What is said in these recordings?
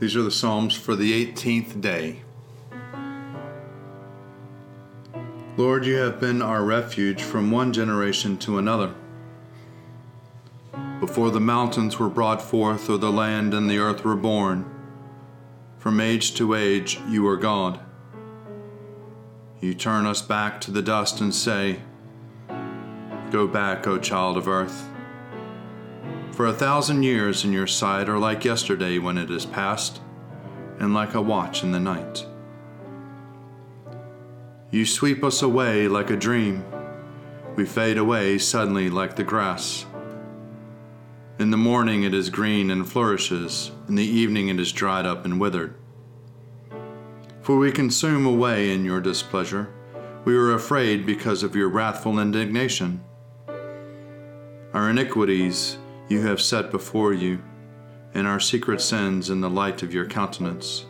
These are the Psalms for the 18th day. Lord, you have been our refuge from one generation to another. Before the mountains were brought forth, or the land and the earth were born, from age to age you are God. You turn us back to the dust and say, Go back, O child of earth. For a thousand years in your sight are like yesterday when it is past, and like a watch in the night. You sweep us away like a dream. We fade away suddenly like the grass. In the morning it is green and flourishes, in the evening it is dried up and withered. For we consume away in your displeasure. We are afraid because of your wrathful indignation. Our iniquities you have set before you, and our secret sins in the light of your countenance.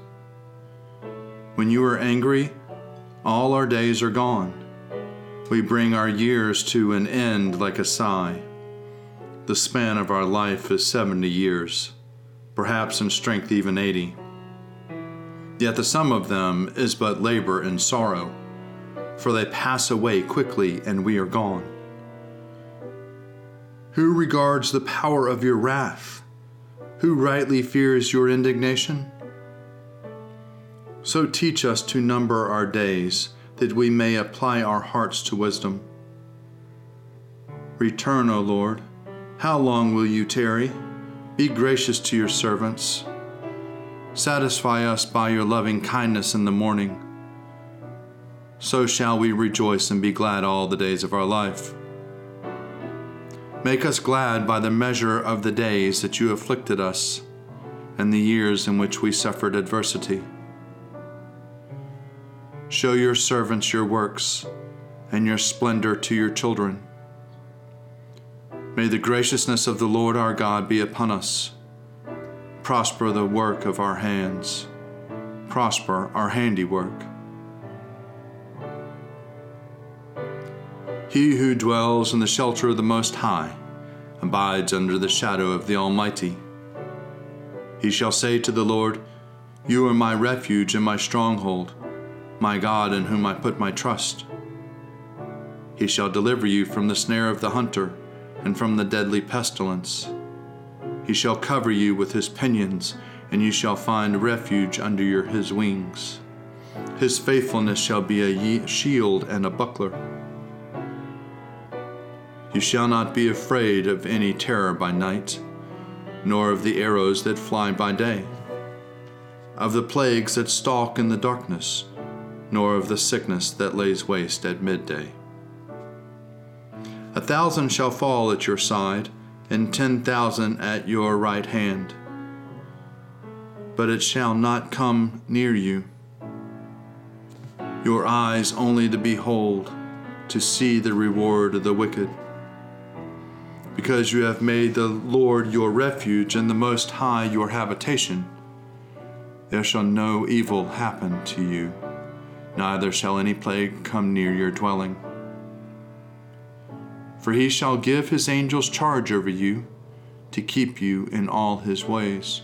When you are angry, all our days are gone. We bring our years to an end like a sigh. The span of our life is seventy years, perhaps in strength even eighty. Yet the sum of them is but labor and sorrow, for they pass away quickly and we are gone. Who regards the power of your wrath? Who rightly fears your indignation? So teach us to number our days, that we may apply our hearts to wisdom. Return, O Lord. How long will you tarry? Be gracious to your servants. Satisfy us by your loving kindness in the morning. So shall we rejoice and be glad all the days of our life. Make us glad by the measure of the days that you afflicted us and the years in which we suffered adversity. Show your servants your works and your splendor to your children. May the graciousness of the Lord our God be upon us. Prosper the work of our hands. Prosper our handiwork. He who dwells in the shelter of the Most High abides under the shadow of the Almighty. He shall say to the Lord, You are my refuge and my stronghold, my God in whom I put my trust. He shall deliver you from the snare of the hunter and from the deadly pestilence. He shall cover you with his pinions, and you shall find refuge under your, his wings. His faithfulness shall be a shield and a buckler. You shall not be afraid of any terror by night, nor of the arrows that fly by day, of the plagues that stalk in the darkness, nor of the sickness that lays waste at midday. A thousand shall fall at your side, and ten thousand at your right hand, but it shall not come near you. Your eyes only to behold, to see the reward of the wicked because you have made the Lord your refuge and the Most High your habitation, there shall no evil happen to you, neither shall any plague come near your dwelling. For he shall give his angels charge over you to keep you in all his ways.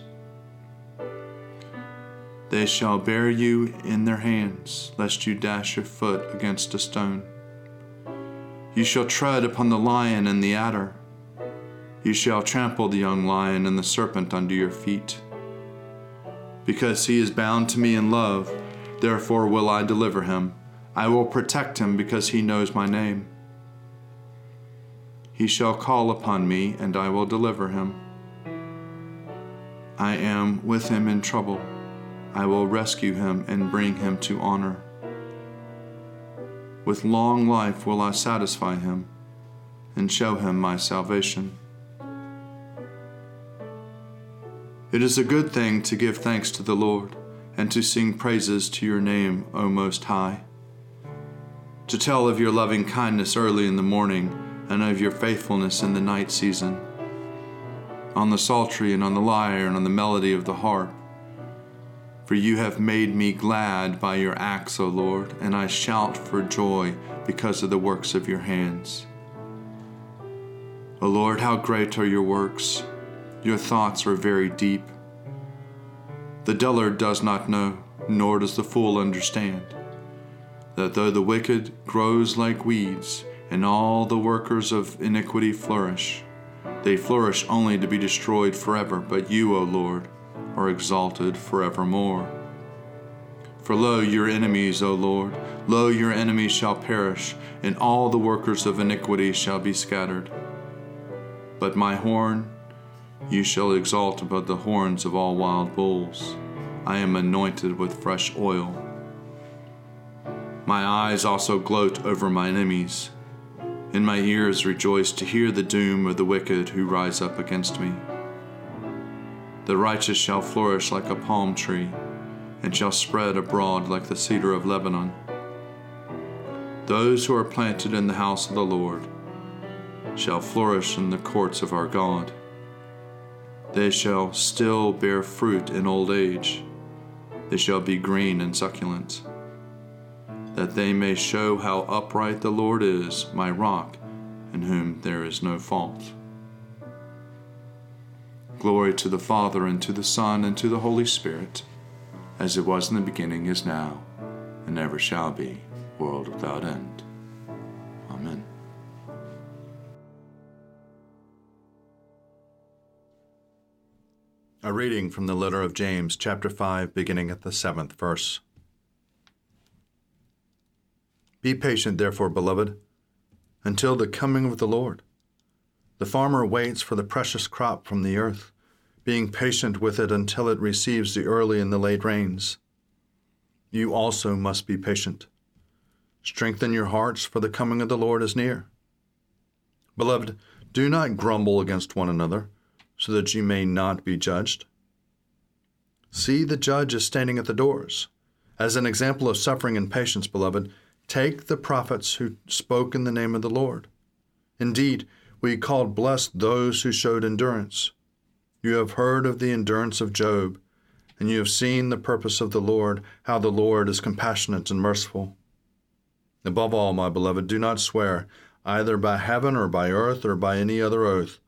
They shall bear you in their hands, lest you dash your foot against a stone. You shall tread upon the lion and the adder. You shall trample the young lion and the serpent under your feet. Because he is bound to me in love, therefore will I deliver him. I will protect him because he knows my name. He shall call upon me, and I will deliver him. I am with him in trouble. I will rescue him and bring him to honor. With long life will I satisfy him and show him my salvation. It is a good thing to give thanks to the Lord and to sing praises to your name, O Most High. To tell of your loving kindness early in the morning and of your faithfulness in the night season. On the psaltery and on the lyre and on the melody of the harp for you have made me glad by your acts, O Lord, and I shout for joy because of the works of your hands. O Lord, how great are your works! Your thoughts are very deep. The dullard does not know, nor does the fool understand, that though the wicked grows like weeds, and all the workers of iniquity flourish, they flourish only to be destroyed forever, but you, O Lord, are exalted forevermore. For lo, your enemies, O Lord, lo, your enemies shall perish, and all the workers of iniquity shall be scattered. But my horn you shall exalt above the horns of all wild bulls. I am anointed with fresh oil. My eyes also gloat over my enemies, and my ears rejoice to hear the doom of the wicked who rise up against me. The righteous shall flourish like a palm tree, and shall spread abroad like the cedar of Lebanon. Those who are planted in the house of the Lord shall flourish in the courts of our God. They shall still bear fruit in old age. They shall be green and succulent, that they may show how upright the Lord is, my rock, in whom there is no fault. Glory to the Father, and to the Son, and to the Holy Spirit, as it was in the beginning, is now, and ever shall be, world without end. Reading from the letter of James, chapter 5, beginning at the seventh verse. Be patient, therefore, beloved, until the coming of the Lord. The farmer waits for the precious crop from the earth, being patient with it until it receives the early and the late rains. You also must be patient. Strengthen your hearts, for the coming of the Lord is near. Beloved, do not grumble against one another, so that you may not be judged. See, the judge is standing at the doors. As an example of suffering and patience, beloved, take the prophets who spoke in the name of the Lord. Indeed, we called blessed those who showed endurance. You have heard of the endurance of Job, and you have seen the purpose of the Lord, how the Lord is compassionate and merciful. Above all, my beloved, do not swear, either by heaven or by earth or by any other oath,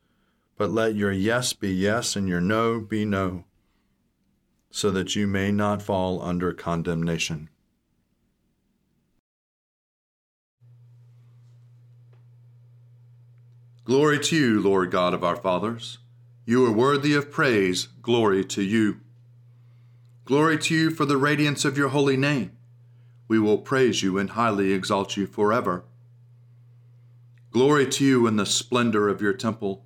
but let your yes be yes and your no be no, so that you may not fall under condemnation. Glory to you, Lord God of our fathers. You are worthy of praise. Glory to you. Glory to you for the radiance of your holy name. We will praise you and highly exalt you forever. Glory to you in the splendor of your temple.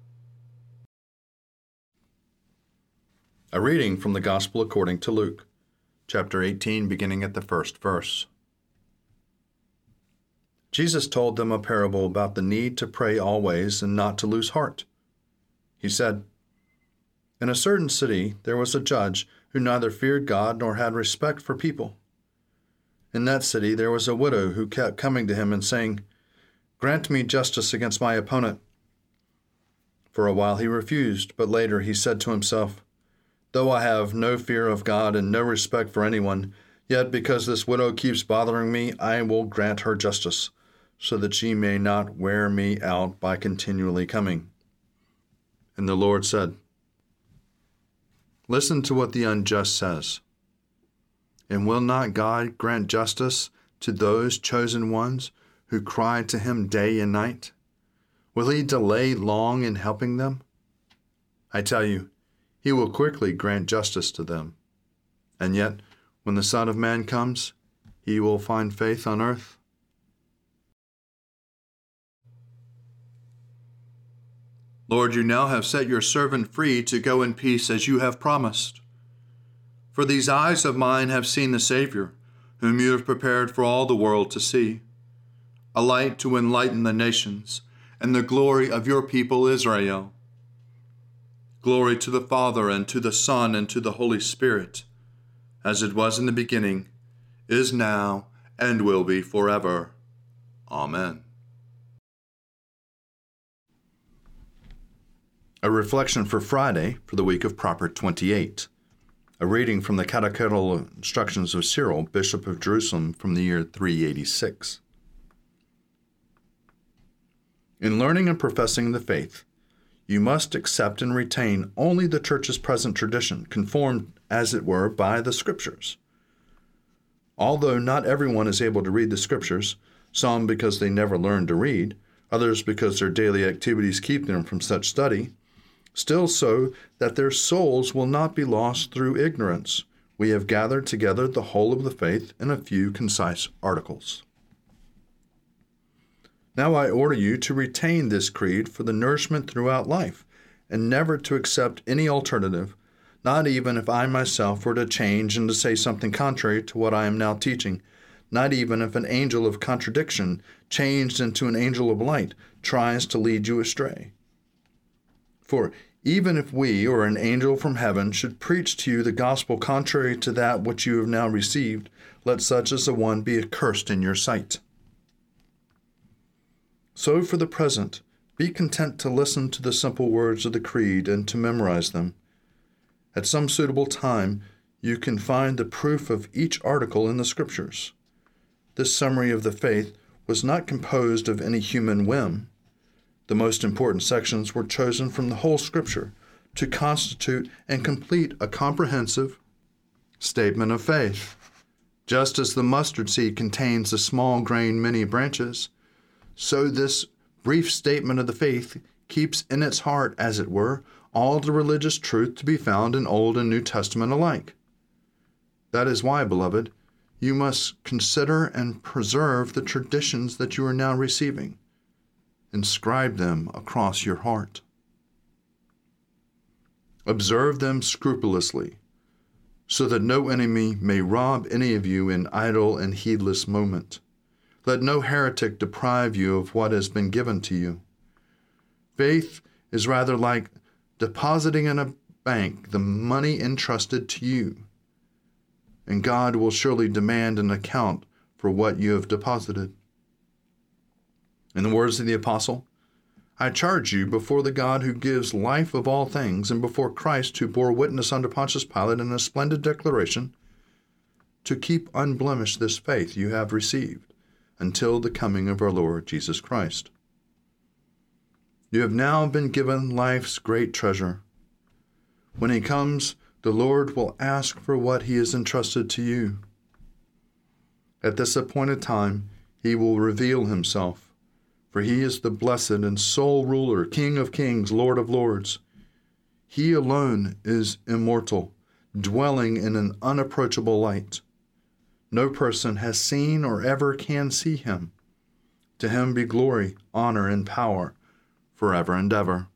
A reading from the Gospel according to Luke, chapter 18, beginning at the first verse. Jesus told them a parable about the need to pray always and not to lose heart. He said, In a certain city there was a judge who neither feared God nor had respect for people. In that city there was a widow who kept coming to him and saying, Grant me justice against my opponent. For a while he refused, but later he said to himself, Though I have no fear of God and no respect for anyone, yet because this widow keeps bothering me, I will grant her justice so that she may not wear me out by continually coming. And the Lord said, Listen to what the unjust says. And will not God grant justice to those chosen ones who cry to him day and night? Will he delay long in helping them? I tell you, he will quickly grant justice to them. And yet, when the Son of Man comes, he will find faith on earth? Lord, you now have set your servant free to go in peace as you have promised. For these eyes of mine have seen the Savior, whom you have prepared for all the world to see, a light to enlighten the nations, and the glory of your people Israel. Glory to the Father, and to the Son, and to the Holy Spirit, as it was in the beginning, is now, and will be forever. Amen. A reflection for Friday for the week of Proper 28. A reading from the Catechetical Instructions of Cyril, Bishop of Jerusalem, from the year 386. In learning and professing the faith, you must accept and retain only the Church's present tradition, conformed, as it were, by the Scriptures. Although not everyone is able to read the Scriptures, some because they never learned to read, others because their daily activities keep them from such study, still so that their souls will not be lost through ignorance. We have gathered together the whole of the faith in a few concise articles. Now I order you to retain this creed for the nourishment throughout life, and never to accept any alternative, not even if I myself were to change and to say something contrary to what I am now teaching, not even if an angel of contradiction, changed into an angel of light, tries to lead you astray. For even if we or an angel from heaven should preach to you the gospel contrary to that which you have now received, let such as the one be accursed in your sight. So, for the present, be content to listen to the simple words of the Creed and to memorize them. At some suitable time, you can find the proof of each article in the Scriptures. This summary of the faith was not composed of any human whim. The most important sections were chosen from the whole Scripture to constitute and complete a comprehensive statement of faith. Just as the mustard seed contains the small grain many branches, so this brief statement of the faith keeps in its heart, as it were, all the religious truth to be found in Old and New Testament alike. That is why, beloved, you must consider and preserve the traditions that you are now receiving inscribe them across your heart. Observe them scrupulously, so that no enemy may rob any of you in idle and heedless moment. Let no heretic deprive you of what has been given to you. Faith is rather like depositing in a bank the money entrusted to you, and God will surely demand an account for what you have deposited. In the words of the Apostle, I charge you before the God who gives life of all things, and before Christ who bore witness under Pontius Pilate in a splendid declaration, to keep unblemished this faith you have received until the coming of our Lord Jesus Christ. You have now been given life's great treasure. When he comes, the Lord will ask for what he has entrusted to you. At this appointed time, he will reveal himself for he is the blessed and sole ruler, King of kings, Lord of lords. He alone is immortal, dwelling in an unapproachable light. No person has seen or ever can see him. To him be glory, honor, and power forever and ever.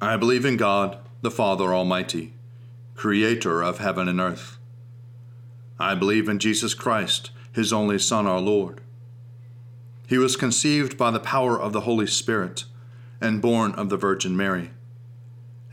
I believe in God, the Father Almighty creator of heaven and earth. I believe in Jesus Christ, his only Son, our Lord. He was conceived by the power of the Holy Spirit and born of the Virgin Mary,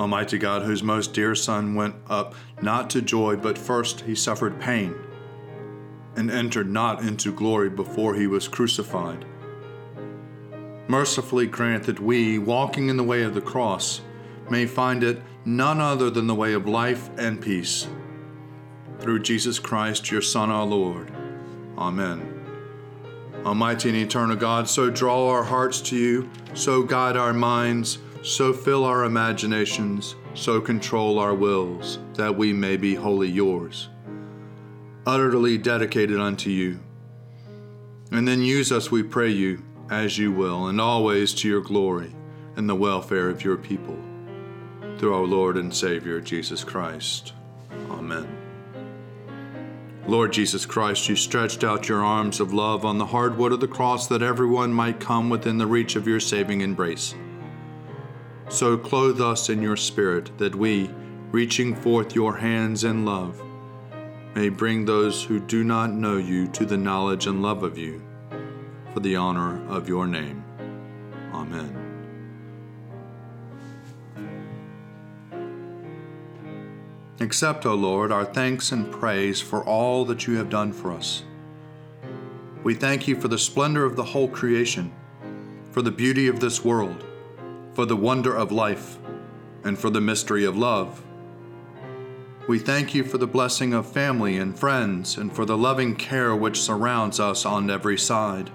Almighty God, whose most dear Son went up not to joy, but first he suffered pain, and entered not into glory before he was crucified. Mercifully grant that we, walking in the way of the cross, may find it none other than the way of life and peace. Through Jesus Christ, your Son, our Lord. Amen. Almighty and eternal God, so draw our hearts to you, so guide our minds, so fill our imaginations, so control our wills, that we may be wholly yours, utterly dedicated unto you. And then use us, we pray you, as you will, and always to your glory and the welfare of your people through our Lord and Savior Jesus Christ. Amen. Lord Jesus Christ, you stretched out your arms of love on the hard wood of the cross that everyone might come within the reach of your saving embrace. So clothe us in your Spirit that we, reaching forth your hands in love, may bring those who do not know you to the knowledge and love of you, for the honor of your name. Amen. Accept, O Lord, our thanks and praise for all that you have done for us. We thank you for the splendor of the whole creation, for the beauty of this world, for the wonder of life, and for the mystery of love. We thank you for the blessing of family and friends, and for the loving care which surrounds us on every side.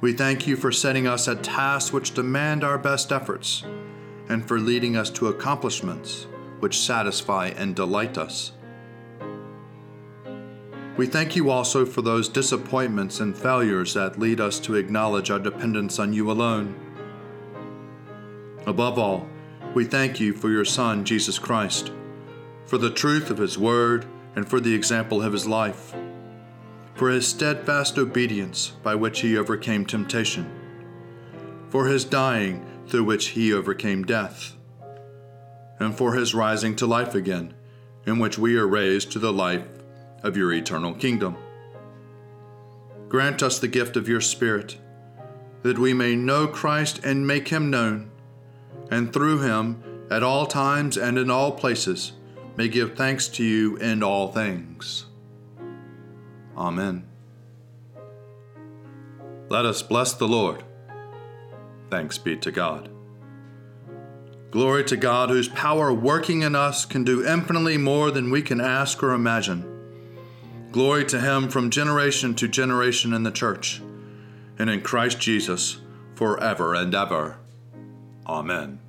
We thank you for setting us at tasks which demand our best efforts, and for leading us to accomplishments which satisfy and delight us. We thank you also for those disappointments and failures that lead us to acknowledge our dependence on you alone. Above all, we thank you for your Son, Jesus Christ, for the truth of his word and for the example of his life, for his steadfast obedience by which he overcame temptation, for his dying through which he overcame death and for his rising to life again, in which we are raised to the life of your eternal kingdom. Grant us the gift of your Spirit, that we may know Christ and make him known, and through him, at all times and in all places, may give thanks to you in all things. Amen. Let us bless the Lord. Thanks be to God. Glory to God, whose power working in us can do infinitely more than we can ask or imagine. Glory to Him from generation to generation in the church and in Christ Jesus forever and ever. Amen.